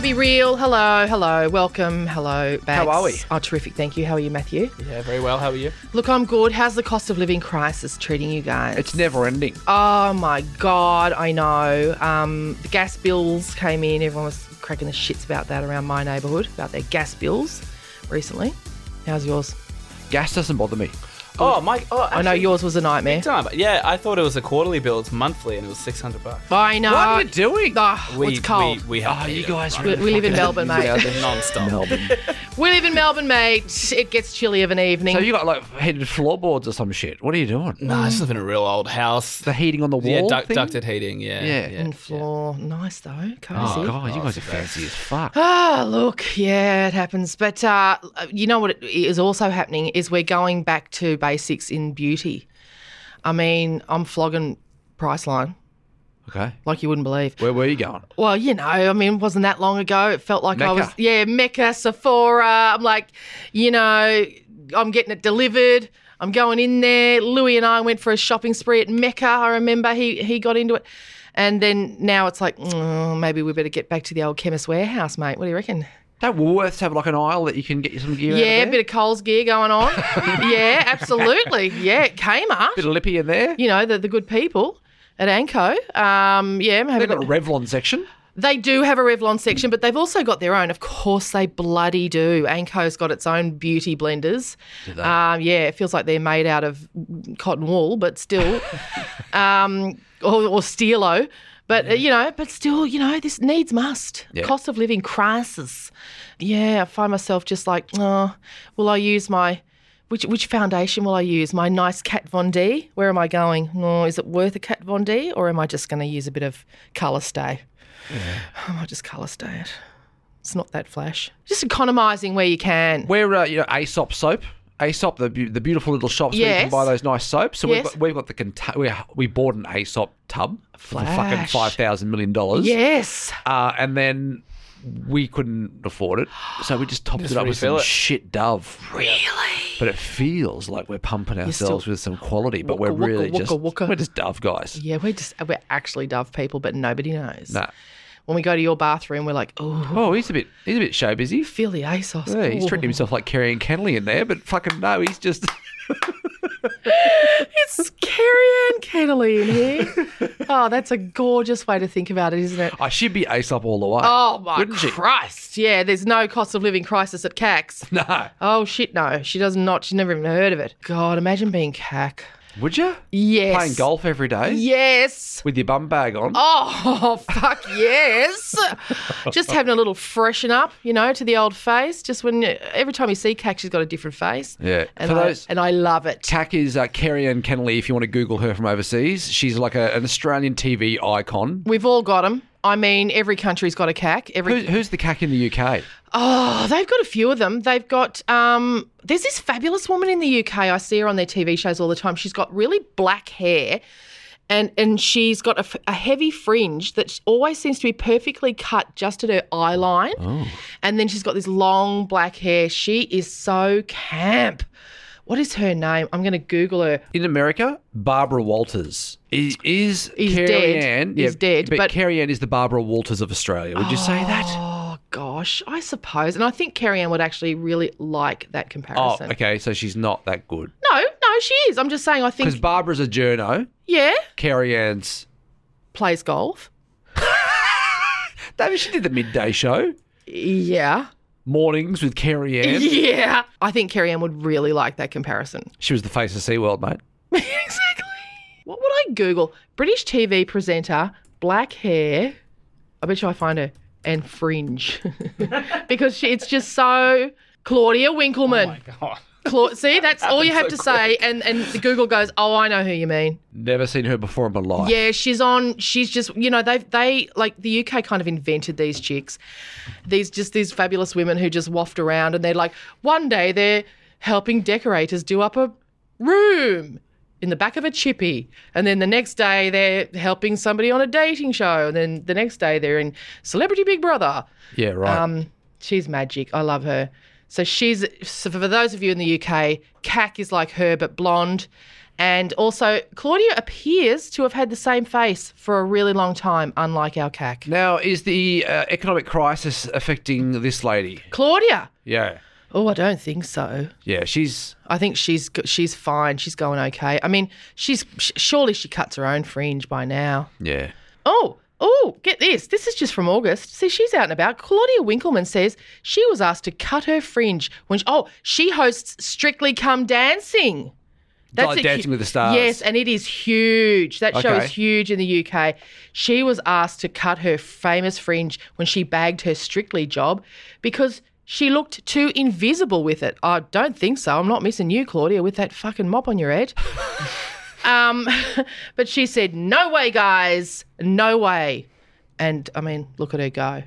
Be real? Hello, hello, welcome, hello. Baggs. How are we? Oh, terrific. Thank you. How are you, Matthew? Yeah, very well. How are you? Look, I'm good. How's the cost of living crisis treating you guys? It's never ending. Oh my god, I know. Um, the gas bills came in. Everyone was cracking the shits about that around my neighbourhood about their gas bills recently. How's yours? Gas doesn't bother me. Oh, my! Oh, I know actually, yours was a nightmare. Time. Yeah, I thought it was a quarterly bill. It's monthly, and it was six hundred bucks. I know. What are you doing? Oh, it's cold. We, we have Oh, to you eat it, guys right? We, we live in Melbourne, mate. they're non-stop. Melbourne. We live in Melbourne, mate. It gets chilly of an evening. so you got like heated floorboards or some shit. What are you doing? No, I just live in a real old house. The heating on the wall. yeah, duct, thing? ducted heating. Yeah, Yeah. yeah. and floor. Nice though. Cozy. Oh god, you Oh, guys are it's the best. fancy as fuck. Ah, look, yeah, it happens. But uh, you know what is also happening is we're going back to basics in beauty. I mean, I'm flogging Priceline Okay. like you wouldn't believe. Where were you going? Well, you know, I mean, it wasn't that long ago. It felt like I was, yeah, Mecca, Sephora. I'm like, you know, I'm getting it delivered. I'm going in there. Louis and I went for a shopping spree at Mecca. I remember he he got into it. And then now it's like, mm, maybe we better get back to the old chemist warehouse, mate. What do you reckon? Don't Woolworths have like an aisle that you can get you some gear? Yeah, a bit of Coles gear going on. yeah, absolutely. Yeah, Kmart. bit of lippy in there. You know, the, the good people at Anko. Um, yeah, They've got a Revlon section. they do have a Revlon section, but they've also got their own. Of course, they bloody do. Anko's got its own beauty blenders. Um, yeah, it feels like they're made out of cotton wool, but still, um, or, or stilo. But uh, you know, but still, you know, this needs must. Yeah. Cost of living crisis. Yeah, I find myself just like, oh, will I use my which which foundation will I use? My nice Kat Von D. Where am I going? Oh, is it worth a Kat Von D, or am I just going to use a bit of colour stay? I might just colour stay it. It's not that flash. Just economising where you can. We're uh, you know Aesop soap. Aesop, the beau- the beautiful little shops where you can Yes. buy those nice soaps. So we've Yes. got, we've got the cont- we we bought an Aesop tub for fucking Flash. five thousand million dollars. Yes. Uh, and then we couldn't afford it, so we just topped Just it up with some refill it. shit Dove. Really? But it feels like we're pumping ourselves still- with some quality, but Wooka, we're wooka, really wooka, just wooka. we're just Dove guys. Yeah, we're just we're actually Dove people, but nobody knows. Nah. When we go to your bathroom, we're like, oh, Oh, he's a bit he's a bit show busy. feel the Aesop. Yeah, he's treating himself like Kerri-Anne Kennerley in there, but fucking no, he's just It's Kennerley in here. oh, that's a gorgeous way to think about it, isn't it? I should be Aesop all the way. Oh my Wouldn't she? Christ! Yeah, there's no cost of living crisis at CACs. No. Oh shit, no, she does not. She's never even heard of it. God, imagine being CAC. Would you? Yes. Playing golf every day Yes. with your bum bag on. Oh, fuck yes. Just having a little freshen up, you know, to the old face. Just when every time you see CAC, she's got a different face. Yeah. And, For I, those- and I love it. Tack is uh, Kerri-Anne Kennerley, if you want to Google her from overseas. She's like a, an Australian TV icon. We've all got them. I mean, every country's got a CAC. Every Who, who's the cack in the UK? Oh, they've got a few of them. They've got um there's this fabulous woman in the UK. I see her on their TV shows all the time. She's got really black hair and and she's got a heavy fringe that always seems to be perfectly cut just at her eye line. Oh. And then she's got this long black hair. She is so camp. What is her name? I'm going to Google her. In America, Barbara Walters is is He's Carrie dead. Ann. He's dead, but, but- Kerri-Anne is the Barbara Walters of Australia. Would you say that? Gosh, I suppose. And I think Kerri-Anne would actually really like that comparison. Oh, okay. So she's not that good No, no, she is. I'm just saying. I think. because Barbara's a journo. yeah, Kerri-Anne's. plays golf. David, she did the midday show. Yeah. Mornings with Kerri-Anne. Yeah. I think Kerri-Anne would really like that comparison. She was the face of SeaWorld, mate. exactly. What would I Google? British TV presenter, black hair. I bet you I find her. And fringe. because she, it's just so. Claudia Winkleman. Cla- See, that's all you have to say. And, and Google goes, oh, I know who you mean. Never seen her before in my life. Yeah, she's on. She's just, you know, they they like the UK kind of invented these chicks, these just these fabulous women who just waft around, and they're like, one day they're helping decorators do up a room in the back of a chippy, and then the next day they're helping somebody on a dating show, and then the next day they're in Celebrity Big Brother. Yeah, right. Um, she's magic. I love her. So she's so for those of you in the UK, CAC is like her but blonde. And also, Claudia appears to have had the same face for a really long time, unlike our CAC. now, is the uh, economic crisis affecting this lady? Claudia. Yeah. Oh, I don't think so. Yeah, she's. I think she's she's fine. She's going okay. I mean, she's sh- surely she cuts her own fringe by now. Yeah. Oh, oh, get this. This is just from August. See, she's out and about. Claudia Winkleman says she was asked to cut her fringe when, she, oh, she hosts Strictly Come Dancing. Like a Dancing hu- with the Stars. Yes, and it is huge. That show Okay. is huge in the UK. She was asked to cut her famous fringe when she bagged her Strictly job because she looked too invisible with it. I don't think so. I'm not missing you, Claudia, with that fucking mop on your head. um, but she said, "No way, guys, no way." And I mean, look at her go.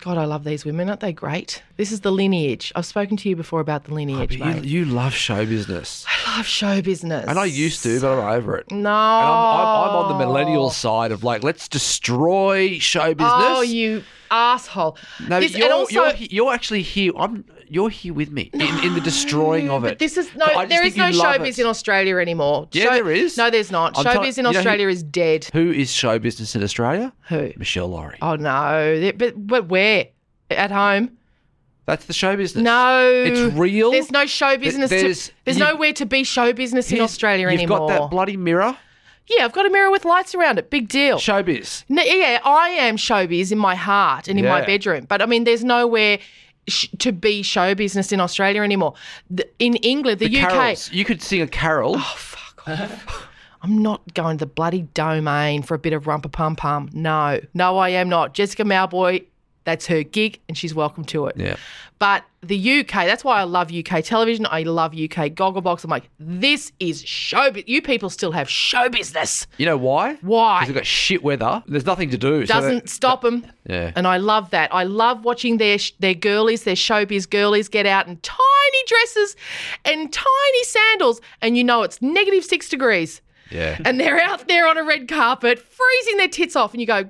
God, I love these women. Aren't they great? This is the lineage. I've spoken to you before about the lineage, You, mate. you love show business. I love show business. And I used to, but I'm over it. No. And I'm, I'm, I'm on the millennial side of like, let's destroy show business. Oh, you asshole. No, This- you're, also, you're, you're actually here. I'm. You're here with me in, in the destroying of but it. this is no. But I just There is think no you love showbiz it. in Australia anymore. Yeah, Show- there is. No, there's not. I'm showbiz in you know who- Australia is dead. Who is show business in Australia? Who? Meshel Laurie. Oh no. But but where? At home? That's the show business. No. It's real. There's no show business. there's- to, there's you- nowhere to be show business in Here's- Australia You've anymore. got that bloody mirror. yeah, I've got a mirror with lights around it. Big deal. Showbiz. No, yeah, I am showbiz in my heart and in my Yeah. bedroom, but I mean, there's nowhere sh- to be show business in Australia anymore. The, in England, the, The UK. carols. You could sing a carol. Oh, fuck! I'm not going to the bloody domain for a bit of rumpa pum pum. No, no, I am not. Jessica Mauboy, that's her gig, and she's welcome to it. Yeah. But the UK, that's why I love UK television. I love UK Gogglebox. I'm like, this is show. You people still have show business. You know why? Why? Because they've got shit weather. There's nothing to do. Doesn't they- stop them. Yeah. And I love that. I love watching their their girlies, their showbiz girlies get out in tiny dresses and tiny sandals, and you know it's negative six degrees. Yeah. and they're out there on a red carpet, freezing their tits off, and you go,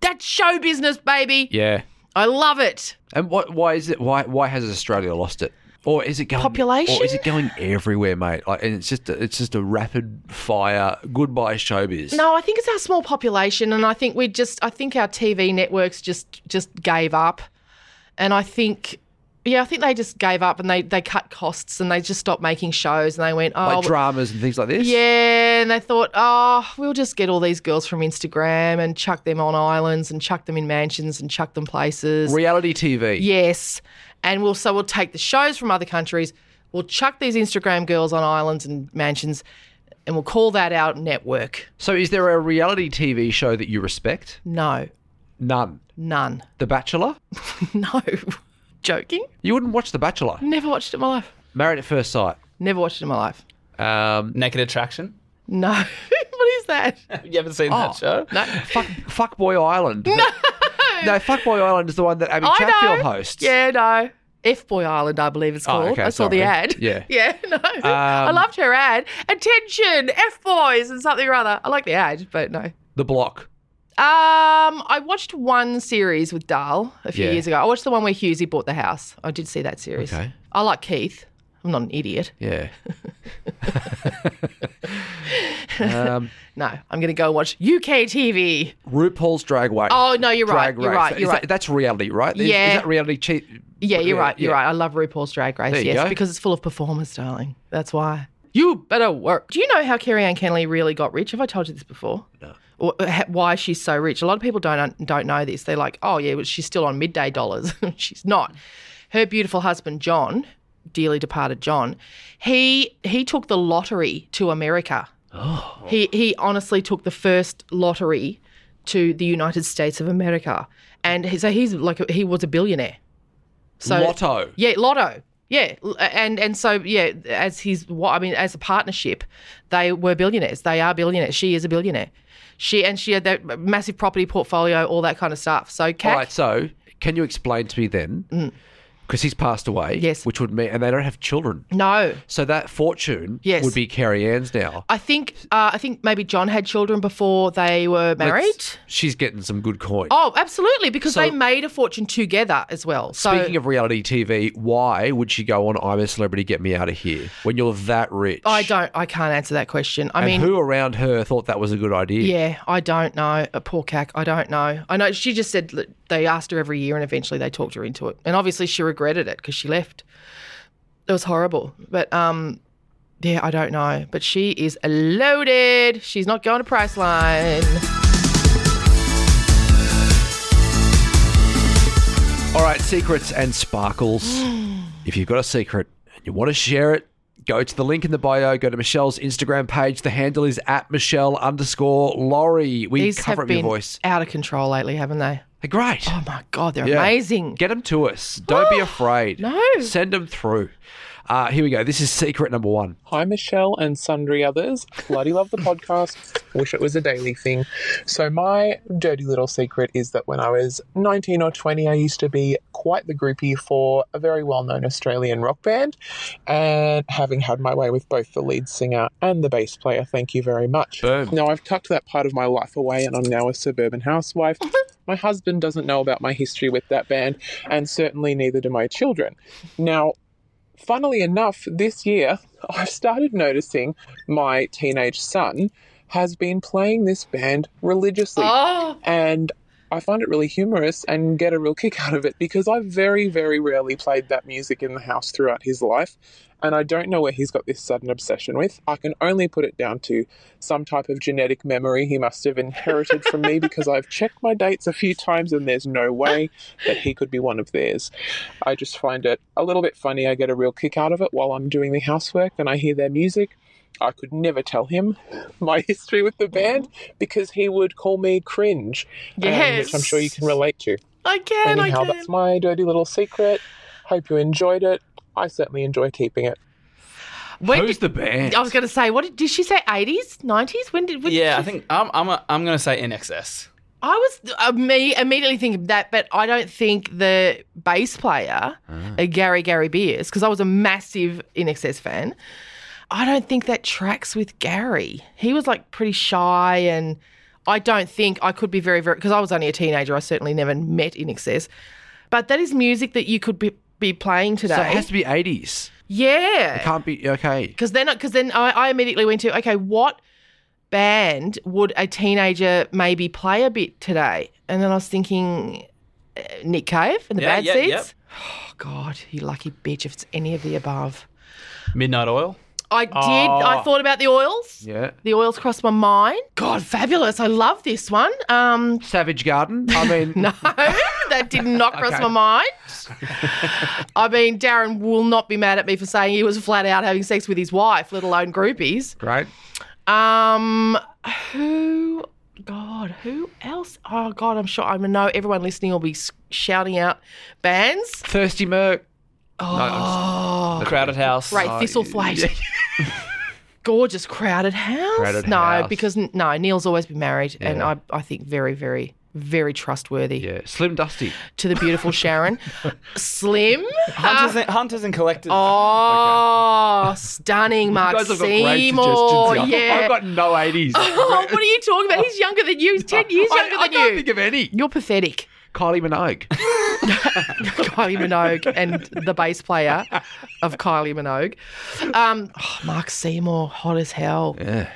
"That's show business, baby." Yeah. I love it. And what? Why is it? Why? Why has Australia lost it? Or is it going? Population? Or is it going everywhere, mate? Like, and it's just a, it's just a rapid fire goodbye showbiz. No, I think it's our small population, and I think we just, I think our TV networks just just gave up, and I think Yeah, I think they just gave up and they, they cut costs and they just stopped making shows and they went, oh, Like dramas and things like this? yeah. And they thought, oh, we'll just get all these girls from Instagram and chuck them on islands and chuck them in mansions and chuck them places. Reality TV. yes. And we'll, so we'll take the shows from other countries, we'll chuck these Instagram girls on islands and mansions and we'll call that our network. So is there a reality TV show that you respect? No, None. none. The Bachelor? No. Joking? You wouldn't watch The Bachelor. Never watched it in my life. Married at First Sight. Never watched it in my life. Um, Naked Attraction. No. what is that? You haven't seen Oh. that show? No. fuck, Fuckboy Island. No. no, Fuckboy Island is the one that Abby I Chatfield know. hosts. Yeah, no. F Boy Island, I believe it's Oh, called. okay, I saw the ad. Yeah. Yeah, no. I Um, loved her ad. Attention, F Boys and something or other. I like the ad, but no. The Block. Um, I watched one series with Dahl a few Yeah. years ago. I watched the one where Husey bought the house. I did see that series. Okay. I like Keith. I'm not an idiot. Yeah. um, No, I'm going to go watch UK TV. RuPaul's Drag Race. Oh, no, you're right. Drag You're Race. right. Is You're that- right. that's reality, right? Is- Is, Yeah. that reality cheat? Yeah, you're right. You're right. I love RuPaul's Drag Race. There you yes, go. because it's full of performers, darling. That's why. You better work. Do you know how Kerri-Anne Kennerley really got rich? Have I told you this before? No. Or uh, why she's so rich? A lot of people don't don't know this. They're like, oh yeah, well, she's still on midday dollars. she's not. Her beautiful husband John, dearly departed John, he he took the lottery to America. Oh. He he honestly took the first lottery to the United States of America, and he, so he's like he was a billionaire. So Lotto. yeah, Lotto. Yeah, and and so yeah, as his what I mean, as a partnership, they were billionaires. They are billionaires. She is a billionaire. She and she had that massive property portfolio, all that kind of stuff. So, Kat, All right, so can you explain to me then? Mm. Because he's passed away. Yes. Which would mean, and they don't have children. no, So that fortune Yes. would be Kerri-Anne's now. I think uh, I think maybe John had children before they were married. Let's- She's getting some good coin. Oh, absolutely, because So- they made a fortune together as well. So Speaking of reality TV, why would she go on I'm a Celebrity, Get Me Out of Here when you're that rich? I don't, I can't answer that question. I and mean, who around her thought that was a good idea? Yeah, I don't know. Uh, poor cack, I don't know. I know she just said they asked her every year and eventually they talked her into it. And obviously she regretted it because she left. It was horrible. But um yeah, I don't know. But she is loaded. She's not going to Priceline. All right, secrets and sparkles. if you've got a secret and you want to share it, go to the link in the bio. Go to Meshel's Instagram page. The handle is at Meshel underscore Laurie. We These cover have up your been voice. out of control lately, haven't they? They're great. Oh my god, they're Yeah. amazing. Get them to us. Don't be afraid. No. Send them through. Uh, here we go. This is secret number one. Hi, Meshel and sundry others. Bloody love the podcast. Wish it was a daily thing. So, my dirty little secret is that when I was 19 or 20, I used to be quite the groupie for a very well known Australian rock band. And having had my way with both the lead singer and the bass player, thank you very much. Boom. Now, I've tucked that part of my life away and I'm now a suburban housewife. My husband doesn't know about my history with that band, and certainly neither do my children. Now, funnily enough, this year I've started noticing my teenage son has been playing this band religiously. Oh, And I find it really humorous and get a real kick out of it because I've very, very rarely played that music in the house throughout his life. And I don't know where he's got this sudden obsession with. I can only put it down to some type of genetic memory he must have inherited from me because I've checked my dates a few times and there's no way that he could be one of theirs. I just find it a little bit funny. I get a real kick out of it while I'm doing the housework and I hear their music. I could never tell him my history with the band because he would call me cringe, um, which I'm sure you can relate to. I can, Anyhow, I can. that's my dirty little secret. Hope you enjoyed it. I certainly enjoy keeping it. When Who's did- the band? I was going to say, what did, did she say? 80s, 90s? When did? When did Yeah, she I think I'm I'm a, I'm gonna say INXS. I was uh, me immediately thinking that, but I don't think the bass player, uh, Gary Gary Beers, because I was a massive INXS fan. I don't think that tracks with Gary. He was like pretty shy, and I don't think I could be very very because I was only a teenager. I certainly never met INXS, but that is music that you could be be playing today. so it has to be 80s. yeah, It can't be, okay. because then because then I, I immediately went to okay what band would a teenager maybe play a bit today and then i was thinking uh, Nick Cave and the Yeah, bad yeah, seeds. yep. Oh God, you lucky bitch! If it's any of the above, Midnight Oil. I did. I thought about the oils. Yeah. The oils crossed my mind. God, fabulous! I love this one. Um, Savage Garden. I mean, no, that did not cross Okay. my mind. I mean, Darren will not be mad at me for saying he was flat out having sex with his wife, let alone groupies. great. Um, who? God, who else? Oh God, I'm sure. I know everyone listening will be shouting out bands. Thirsty Merc. Oh, Crowded House. Rai Thistlethwayte. Oh, Gorgeous crowded house. Crowded no, House. because no, Neil's always been married, and I, I think very, very, very trustworthy Yeah. Slim Dusty. to the beautiful Sharon. Slim. Hunters, ah. and, Hunters and Collectors. Oh, stunning, Mark You guys have got great Seymour. Yeah. I've got no 80s. Oh, what are you talking about? He's younger than you. He's 10 years I, younger I than I you. I can't you. think of any. You're pathetic. Kylie Minogue. Kylie Minogue and the bass player of Kylie Minogue. Um, oh, Mark Seymour, hot as hell. Yeah.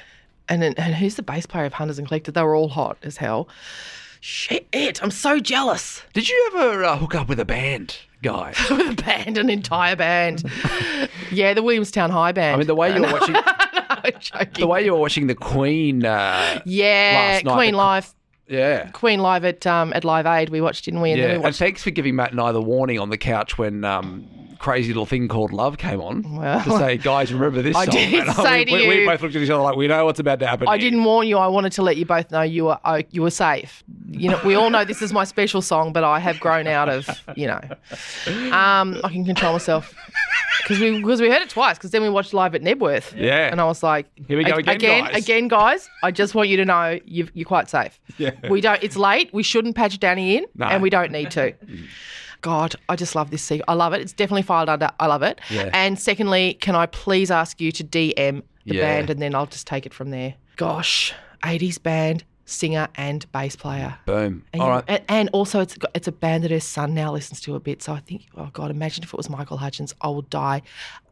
And then- and who's the bass player of Hunters and Collectors? They were all hot as hell. Shit, I'm so jealous. Did you ever uh, hook up with a band guy? With a band, an entire band. yeah, the Williamstown High Band. I mean, the way you were watching, joking. the way you were watching the Queen. Uh, yeah, last night, Queen the- Live, yeah. Queen Live at um, at Live Aid. We watched, didn't we? And Yeah, then we and thanks for giving Matt and I the warning on the couch when um, crazy little thing called love came on. Well- to say, guys, remember this I song? did And say we, to we, we both looked at each other like we know what's about to happen. I here. didn't warn you. I wanted to let you both know you were oh, you were safe. You know, we all know this is my special song, but I have grown out of you know. Um, I can control myself because we because we heard it twice. Because then we watched live at Knebworth. Yeah. and I was like, Here we go again, again, guys." again, guys. I just want you to know you you're quite safe. Yeah. we don't. It's late. We shouldn't patch Danny in, No. and we don't need to. God, I just love this secret. I love it. It's definitely filed under. I love it. Yeah. And secondly, can I please ask you to DM the Yeah. band and then I'll just take it from there. Gosh, 80s band, singer and bass player. Boom. And, All you- right. and, and also it's it's a band that her son now listens to a bit. So I think, oh God, imagine if it was Michael Hutchence. I would die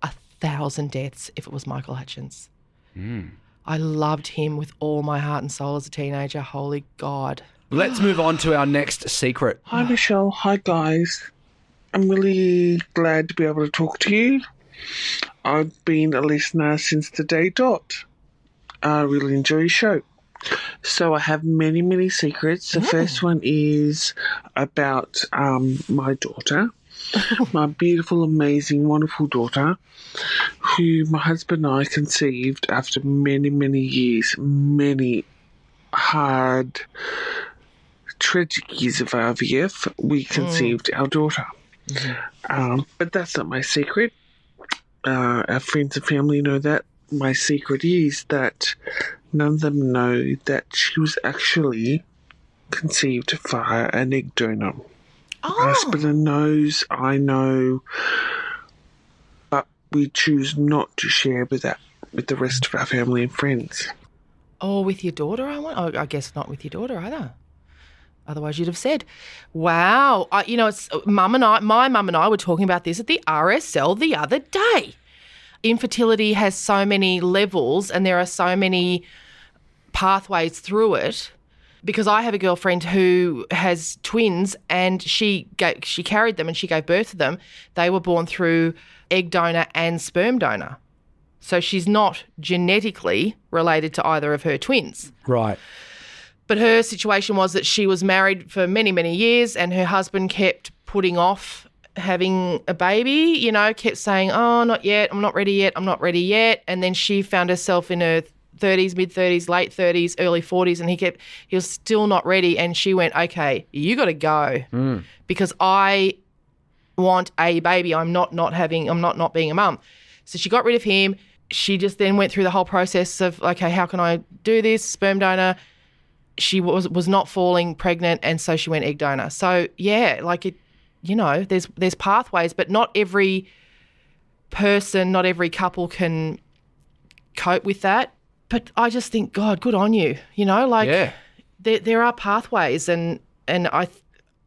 a thousand deaths if it was Michael Hutchence. Hmm. I loved him with all my heart and soul as a teenager. Holy God. Let's move on to our next secret. Hi, Meshel. Hi, guys. I'm really glad to be able to talk to you. I've been a listener since the day dot. I really enjoy your show. So I have many, many secrets. The first one is about um, my daughter, my beautiful, amazing, wonderful daughter, who my husband and I conceived after many, many years, many hard tragic years of IVF, we conceived our daughter. Um, but that's not my secret. Uh, our friends and family know that. My secret is that none of them know that she was actually conceived via an egg donor. My Oh, husband knows, I know, but we choose not to share with that with the rest of our family and friends. oh, with your daughter, I want. Oh, I guess not with your daughter either. Otherwise, you'd have said, "Wow, I, you know, it's uh, mum and I. My mum and I were talking about this at the RSL the other day. Infertility has so many levels, and there are so many pathways through it. Because I have a girlfriend who has twins, and she ga she carried them, and she gave birth to them. They were born through egg donor and sperm donor. So she's not genetically related to either of her twins. Right. But her situation was that she was married for many, many years and her husband kept putting off having a baby, you know, kept saying, Oh, not yet, I'm not ready yet, I'm not ready yet. And then she found herself in her 30s, mid 30s, late 30s, early 40s, and he kept, he was still not ready. And she went, Okay, you got to go hmm. because I want a baby. I'm not not having, I'm not not being a mum. So she got rid of him. She just then went through the whole process of, okay, how can I do this? Sperm donor. She was was not falling pregnant, and so she went egg donor. So yeah, like it, you know, there's there's pathways, but not every person, not every couple can cope with that. But I just think, God, good on you. You know, like Yeah. there there are pathways, and and I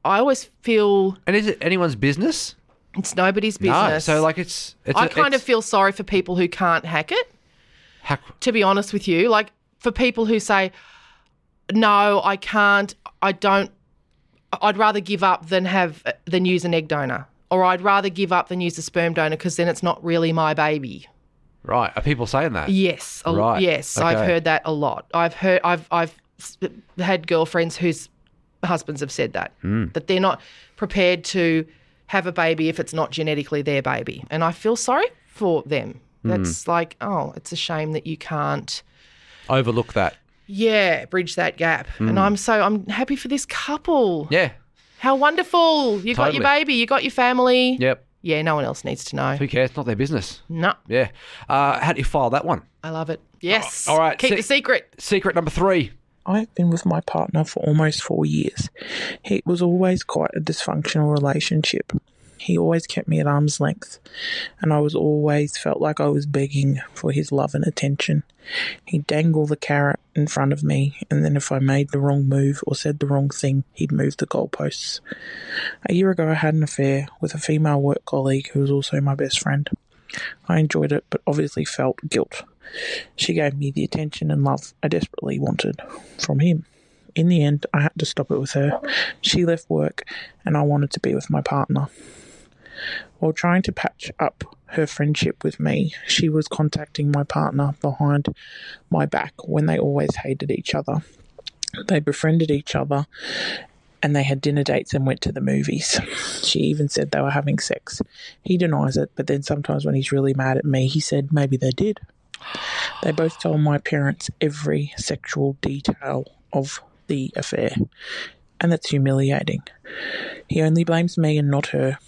I always feel And is it anyone's business? it's nobody's business. No. So like it's. it's I a- kind of feel sorry for people who can't hack it. Hack- To be honest with you, like for people who say, "No, I can't. I don't. I'd rather give up than have than use an egg donor, or I'd rather give up than use a sperm donor because then it's not really my baby. Right. Are people saying that? Yes, Right, yes, I've heard that a lot. I've heard, I've, I've had girlfriends whose husbands have said that Hmm. that they're not prepared to have a baby if it's not genetically their baby, and I feel sorry for them. Hmm. That's like, oh, it's a shame that you can't, Overlook that. Yeah, bridge that gap. Hmm. And I'm so I'm happy for this couple. Yeah. How wonderful! You got your baby, you got your family. Yep. Yeah, no one else needs to know. Who cares? Not their business. No, Yeah. Uh, how do you file that one? I love it. Yes. all right, Keep si- the secret. Secret number three. I've been with my partner for almost four years. It was always quite a dysfunctional relationship. He always kept me at arm's length, and I was always felt like I was begging for his love and attention. He'd dangle the carrot in front of me, and then if I made the wrong move or said the wrong thing, he'd move the goalposts. A year ago, I had an affair with a female work colleague who was also my best friend. I enjoyed it, but obviously felt guilt. She gave me the attention and love I desperately wanted from him. In the end, I had to stop it with her. She left work, and I wanted to be with my partner. While trying to patch up her friendship with me, she was contacting my partner behind my back when they always hated each other. They befriended each other and they had dinner dates and went to the movies. She even said they were having sex. He denies it, but then sometimes when he's really mad at me, he said maybe they did. They both told my parents every sexual detail of the affair, and that's humiliating. He only blames me and not her.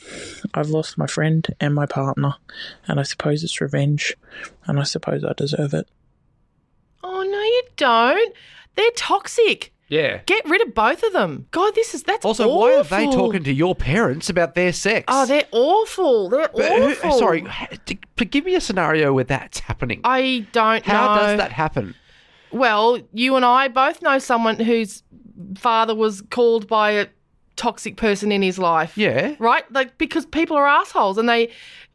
I've lost my friend and my partner, and I suppose it's revenge, and I suppose I deserve it. Oh no, you don't. They're toxic. Yeah. Get rid of both of them. God, this is that's Also, awful. why are they talking to your parents about their sex? Oh, they're awful. They're But who- awful. sorry, h- d- but give me a scenario where that's happening. I don't How know. does that happen? Well, you and I both know someone whose father was called by a toxic person in his life. Yeah. Right? Like because people are assholes and they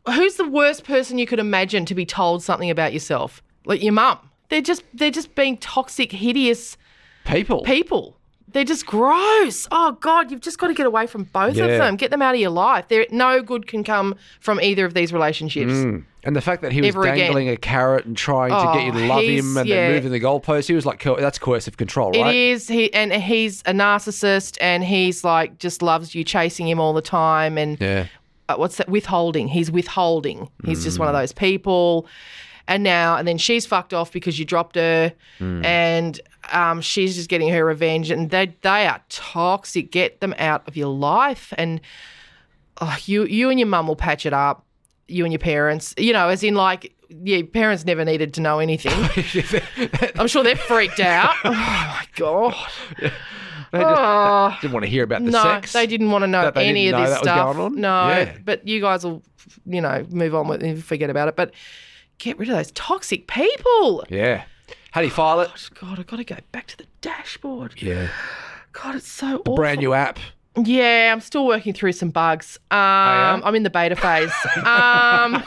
who's the worst person you could imagine to be told something about yourself? Like your mum. They're just they're just being toxic, hideous People. people. They're just gross. Oh God, you've just got to get away from both Yeah. of them. Get them out of your life. There, no good can come from either of these relationships. Mm. And the fact that he was Ever again. dangling a carrot and trying to get you to Oh, love him and yeah. then moving the goalpost, he was like, that's coercive control, It right? is he, and he's a narcissist, and he's like just loves you, chasing him all the time, and Yeah. uh, what's that? Withholding. He's withholding. He's just one Mm. of those people. And now, and then she's fucked off because you dropped her, Mm. and um, she's just getting her revenge. And they they are toxic. Get them out of your life. And oh, you you and your mum will patch it up. You and your parents, you know, as in like, yeah, your parents never needed to know anything. I'm sure they're freaked out. Oh my god. They just Oh. didn't want to hear about the no, sex. they didn't want to know any of know this stuff. No, Yeah. but you guys will, you know, move on with it, forget about it. But get rid of those toxic people. Yeah. How do you file it? Oh, god, I've got to go back to the dashboard. Yeah. God, it's so awful. Brand new app. Yeah, I'm still working through some bugs. Um, yeah? I'm in the beta phase. um,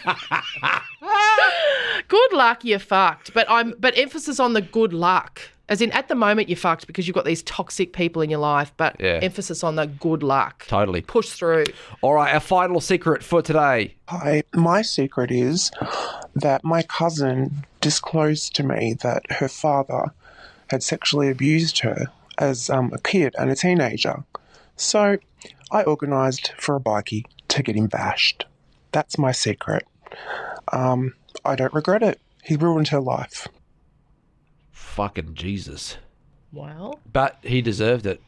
good luck, you're fucked. But I'm but emphasis on the good luck. As in, at the moment you're fucked because you've got these toxic people in your life. But Yeah. emphasis on the good luck. Totally. Push through. All right, our final secret for today. Hi, my secret is that my cousin disclosed to me that her father had sexually abused her as um, a kid and a teenager. So I organised for a bikie to get him bashed. That's my secret. Um, I don't regret it. He ruined her life. Fucking Jesus. Well, But he deserved it.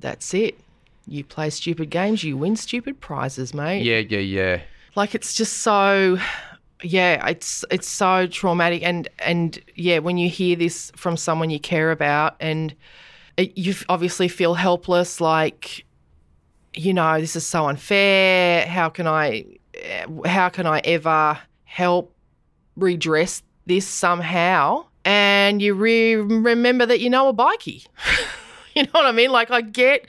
that's it. You play stupid games, you win stupid prizes, mate. Yeah, yeah, yeah. like it's just so yeah it's it's so traumatic and and yeah when you hear this from someone you care about and it, you obviously feel helpless like you know this is so unfair how can i eh, how can i ever help redress this somehow and you re- remember that you know a bikie you know what I mean? Like I get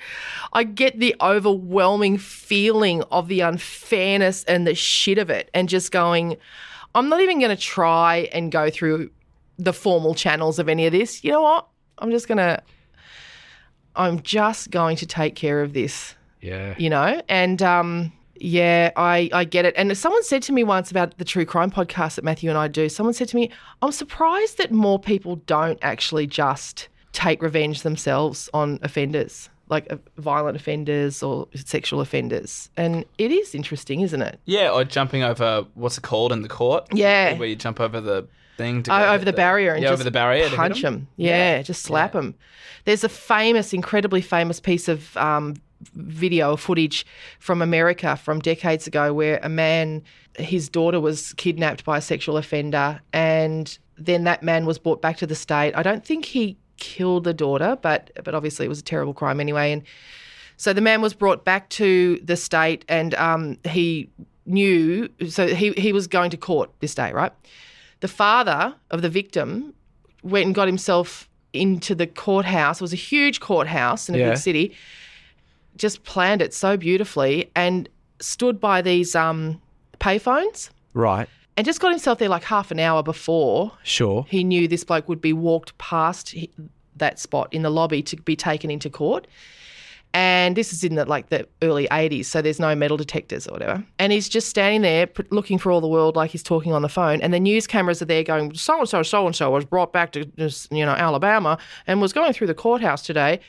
I get the overwhelming feeling of the unfairness and the shit of it and just going I'm not even going to try and go through the formal channels of any of this. You know what? I'm just going to I'm just going to take care of this Yeah. you know and um yeah i i get it and someone said to me once about the true crime podcast that matthew and i do someone said to me i'm surprised that more people don't actually just take revenge themselves on offenders like uh, violent offenders or sexual offenders and it is interesting isn't it Yeah, or jumping over what's it called in the court? Yeah. where you jump over the thing to O- go over hit the barrier and yeah, just over the barrier punch 'em? them. Yeah, just slap them. There's a famous, incredibly famous piece of um, video footage from America from decades ago where a man, his daughter was kidnapped by a sexual offender, and then that man was brought back to the state. I don't think he killed the daughter, but but obviously it was a terrible crime anyway, and. So the man was brought back to the state, and um, he knew. So he he was going to court this day, right? The father of the victim went and got himself into the courthouse. It was a huge courthouse in a Yeah. big city. Just planned it so beautifully and stood by these um, payphones Right. and just got himself there like half an hour before Sure. he knew this bloke would be walked past that spot in the lobby to be taken into court. And this is in the like the early 80s, so there's no metal detectors or whatever. And he's just standing there p- looking for all the world like he's talking on the phone. And the news cameras are there going, so and so, so and so was brought back to you know Alabama and was going through the courthouse today.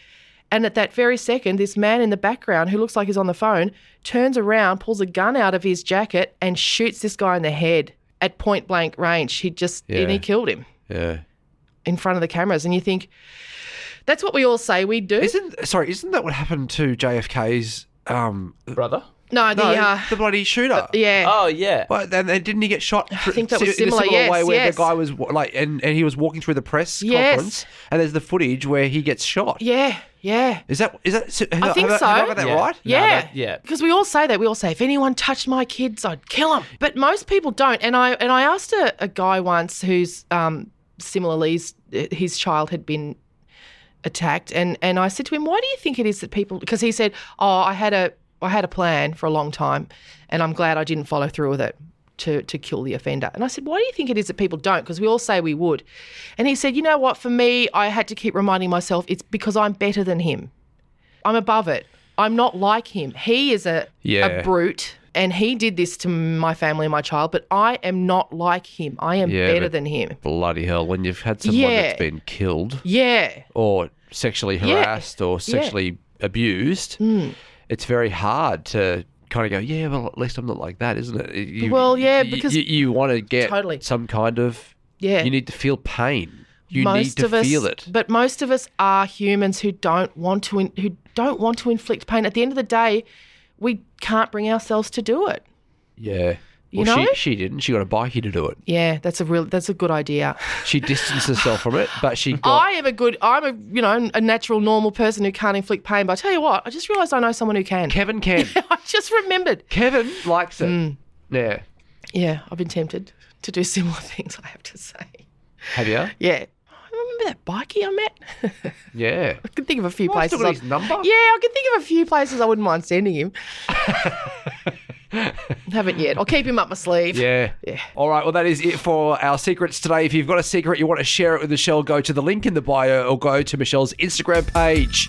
And at that very second, this man in the background who looks like he's on the phone turns around, pulls a gun out of his jacket, and shoots this guy in the head at point blank range. He just and he killed him Yeah. in front of the cameras, and you think that's what we all say we do. Isn't sorry? Isn't that what happened to JFK's um brother. no, the no, uh, the bloody shooter? yeah, Oh yeah. But then, then didn't he get shot? I think that was in a similar, similar yes, way where yes. the guy was like, and, and he was walking through the press Yes. conference, and there's the footage where he gets shot. yeah, yeah, Is that is that? Have I think have so. Have I got that Yeah. right? No, yeah, that- yeah. Because we all say that. We all say if anyone touched my kids, I'd kill them. But most people don't. And I and I asked a, a guy once who's um, similarly his, his child had been attacked, and and I said to him, "Why do you think it is that people?" Because he said, "Oh, I had a I had a plan for a long time, and I'm glad I didn't follow through with it." To, to kill the offender. And I said, Why do you think it is that people don't? Because we all say we would. And he said, You know what? For me, I had to keep reminding myself it's because I'm better than him. I'm above it. I'm not like him. He is a, Yeah. a brute and he did this to my family and my child, but I am not like him. I am Yeah, better than him. Bloody hell! When you've had someone Yeah. that's been killed Yeah. or sexually Yeah. harassed or sexually abused, Mm. it's very hard to kind of go, yeah, well, at least I'm not like that, isn't it? You- Well, yeah, because- you, you want to get Totally. some kind of, Yeah. you need to feel pain. You most need to of us, feel it. But most of us are humans who don't want to in, who don't want to inflict pain. At the end of the day, we can't bring ourselves to do it. Yeah. You well, know? she, she didn't. She got a bikie to do it. Yeah, that's a real that's a good idea. She distanced herself from it, but she got. I am a good I'm a you know a natural normal person who can't inflict pain. But I tell you what, I just realised I know someone who can. Kevin can. Yeah, I just remembered. Kevin likes it. Mm. Yeah. Yeah, I've been tempted to do similar things. I have to say. Have you? Yeah. I remember that bikie I met. Yeah. I can think of a few Well, I've places. still got I'd- his number. Yeah, I can think of a few places I wouldn't mind sending him. Haven't yet. I'll keep him up my sleeve. Yeah. Yeah. All right. Well, that is it for our secrets today. If you've got a secret you want to share it with Meshel, go to the link in the bio or go to Meshel's Instagram page.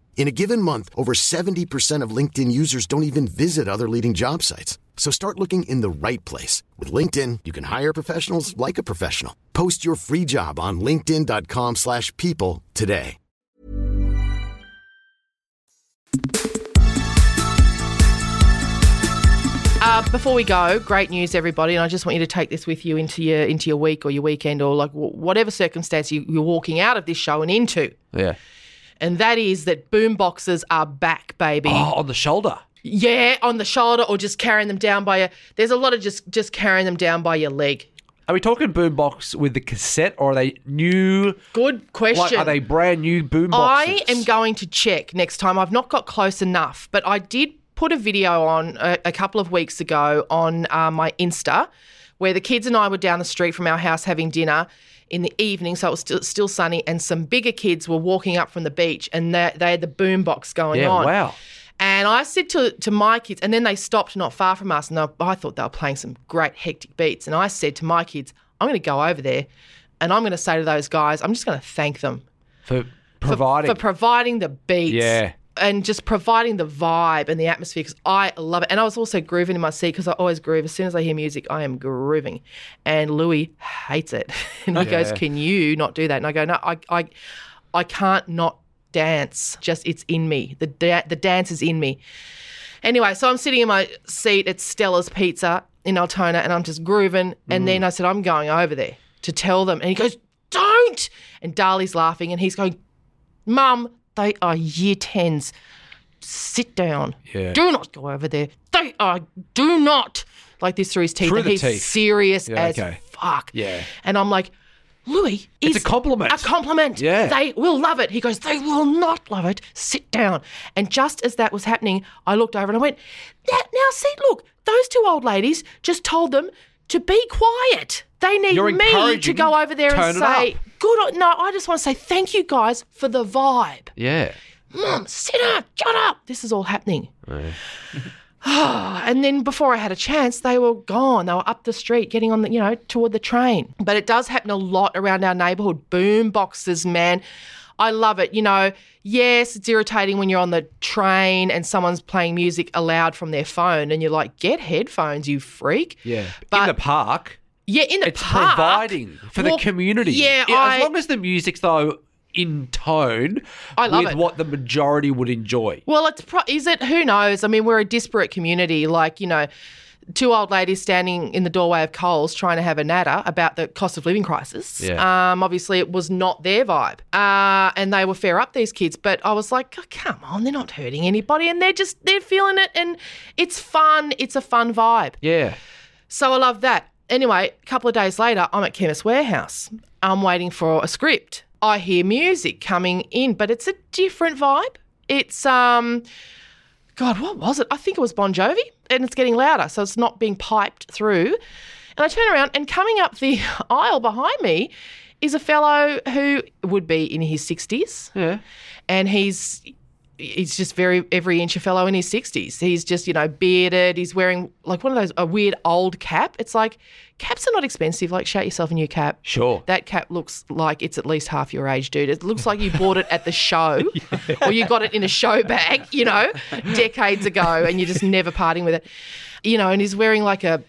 In a given month, over 70% of LinkedIn users don't even visit other leading job sites. So start looking in the right place. With LinkedIn, you can hire professionals like a professional. Post your free job on linkedin.com/people slash people today. Uh, before we go, great news, everybody, and I just want you to take this with you into your into your week or your weekend or like wh- whatever circumstance you, you're walking out of this show and into, Yeah. And that is that boom boxes are back, baby. Oh, on the shoulder. Yeah, on the shoulder or just carrying them down by your. There's a lot of just just carrying them down by your leg. Are we talking boombox with the cassette, or are they new? Good question. Like, are they brand new boomboxes? I am going to check next time. I've not got close enough, but I did put a video on a, a couple of weeks ago on uh, my Insta where the kids and I were down the street from our house having dinner in the evening, so it was still, still sunny, and some bigger kids were walking up from the beach and they, they had the boom box going Yeah. on. Wow. And I said to, to my kids, and then they stopped not far from us, and they, I thought they were playing some great hectic beats. And I said to my kids, I'm going to go over there and I'm going to say to those guys, I'm just going to thank them For for- providing. for, providing the beats. Yeah. And just providing the vibe and the atmosphere because I love it. And I was also grooving in my seat because I always groove. As soon as I hear music, I am grooving. And Louis hates it. And he goes, Can you not do that? And I go, No, I, I, I can't not dance. Just it's in me. The, da- the dance is in me. Anyway, so I'm sitting in my seat at Stella's Pizza in Altona and I'm just grooving. And then mm. I said, I'm going over there to tell them. And he goes, Don't. And Darley's laughing and he's going, Mum, they are year 10s. Sit down. Yeah. Do not go over there. They are, do not. Like this through his teeth. Through and the he's teeth. serious Yeah, as okay. fuck. Yeah. And I'm like, Louis, It's is a compliment. A compliment. Yeah. They will love it. He goes, they will not love it. Sit down. And just as that was happening, I looked over and I went, now, now see, look, those two old ladies just told them to be quiet. They need You're me to encouraging go over there and it say, up. Good. on-" No, I just want to say thank you guys for the vibe. yeah. Mum, sit up, shut up. This is all happening. and then before I had a chance, they were gone. They were up the street getting on the, you know, toward the train. But it does happen a lot around our neighbourhood. Boom boxes, man. I love it. You know, yes, it's irritating when you're on the train and someone's playing music aloud from their phone and you're like, get headphones, you freak. Yeah. But- in the park, Yeah, in the it's park. providing for Well, the community. Yeah, as I, long as the music's though in tone I love with it. what the majority would enjoy. Well, it's pro- is it? Who knows? I mean, we're a disparate community. Like you know, two old ladies standing in the doorway of Coles trying to have a natter about the cost of living crisis. Yeah. Um, obviously, it was not their vibe, uh, and they were fair up these kids. But I was like, oh, come on, they're not hurting anybody, and they're just they're feeling it, and it's fun. It's a fun vibe. Yeah. So I love that. Anyway, a couple of days later, I'm at Chemist Warehouse. I'm waiting for a script. I hear music coming in, but it's a different vibe. It's um God, what was it? I think it was Bon Jovi, and it's getting louder, so it's not being piped through. And I turn around, and coming up the aisle behind me is a fellow who would be in his 60s Yeah. and he's he's just very every inch a fellow in his 60s he's just you know bearded. He's wearing like one of those a weird old cap. It's like caps are not expensive. Like shout yourself a new cap. Sure. that cap looks like it's at least half your age dude. It looks like you bought it at the show or you got it in a show bag you know decades ago and you're just never parting with it. You know and he's wearing like a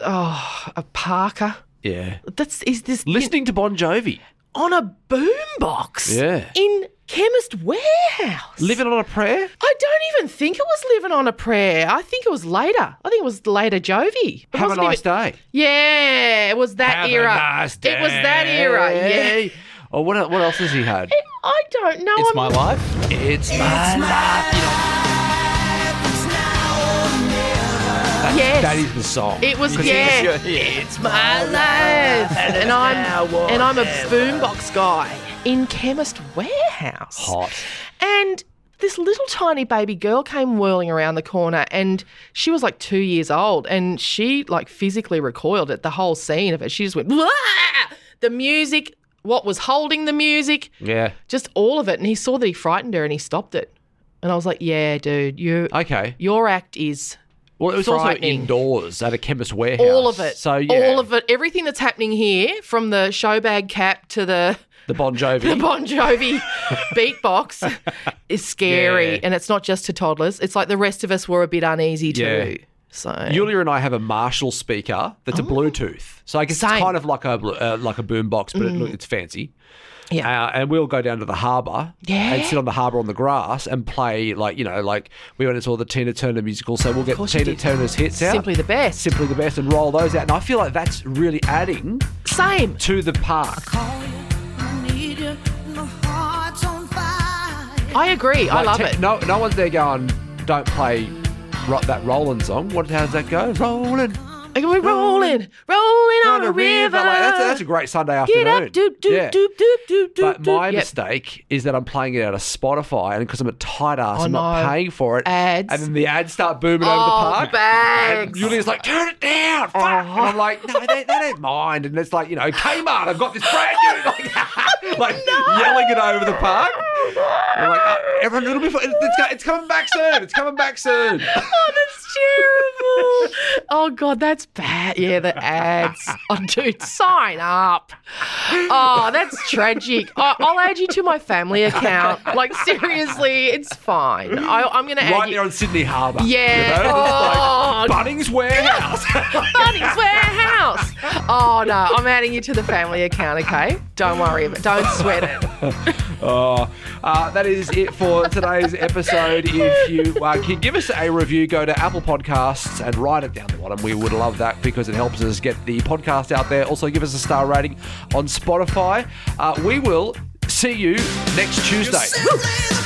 oh a parker Yeah. that's is this Listening to Bon Jovi. on a boombox. Yeah. in chemist warehouse Living on a prayer? I don't even think it was living on a prayer. I think it was later. I think it was later Jovi. It Have a wasn't nice even- day. Yeah, it was that Have era. a nice day. It was that era. Yeah. Oh, what, what else has he had? I don't know. It's I'm- my life. It's my life. That's, Yes. That is the song. It was yeah. he's- It's my life, and I'm and I'm a boombox guy in Chemist Warehouse. Hot. And this little tiny baby girl came whirling around the corner and she was like two years old and she like physically recoiled at the whole scene of it. She just went, Wah! the music, what was holding the music, Yeah. just all of it. And he saw that he frightened her and he stopped it. And I was like, yeah, dude, you, Okay. your act is Well, it was also frightening. indoors at a chemist warehouse. All of it. So yeah, All of it. Everything that's happening here, from the show bag cap to the the Bon Jovi. the Bon Jovi beatbox, is scary. Yeah. And it's not just to toddlers. It's like the rest of us were a bit uneasy too. Yeah. So Yulia and I have a Marshall speaker that's a Bluetooth. So I guess Oh. Same. Mm. it's kind of like a uh, like a boom box, but it, it's fancy. Yeah. Uh, and we'll go down to the harbour Yeah. and sit on the harbour on the grass and play like you know like we went and saw the Tina Turner musical, so we'll get Tina. Turner's hits out, simply the best. simply the best, and roll those out. And I feel like that's really adding Same. to the park. I agree. I Like, love te- it. No, no one's there going, don't play ro- that Roland song. What how does that go? Roland. Like, we're rolling, rolling on a river. Like, that's, that's a great Sunday Get afternoon. up, doop, doop, Yeah. doop, doop, doop, doop, But my doop. Yep. mistake is that I'm playing it out of Spotify, and because I'm a tight ass, Oh, I'm not no. paying for it. Ads. And then the ads start booming over the Oh, park. bags. And Julia's like, turn it down. Fuck. And I'm uh-huh. like, no, they, they don't mind. And it's like, you know, Kmart, I've got this brand new. Like, like yelling it over the park. I'm like, uh, everyone, it'll be fine. It's, it's, it's coming back soon. It's coming back soon. Oh, that's terrible. oh God, that's bad. Yeah, the ads. Oh, dude, sign up. Oh, that's tragic. I'll add you to my family account. Like seriously, it's fine. I, I'm gonna add Right you. there on Sydney Harbour. Yeah. You know? Oh. Like Bunnings Warehouse. Bunnings Warehouse. Oh no, I'm adding you to the family account. Okay, don't worry about. it. Don't sweat it. Oh, uh, that is it for today's episode. If you uh, can give us a review, go to Apple Podcasts and write it down the bottom. We would love that because it helps us get the podcast out there. Also, give us a star rating on Spotify. Uh, we will see you next Tuesday.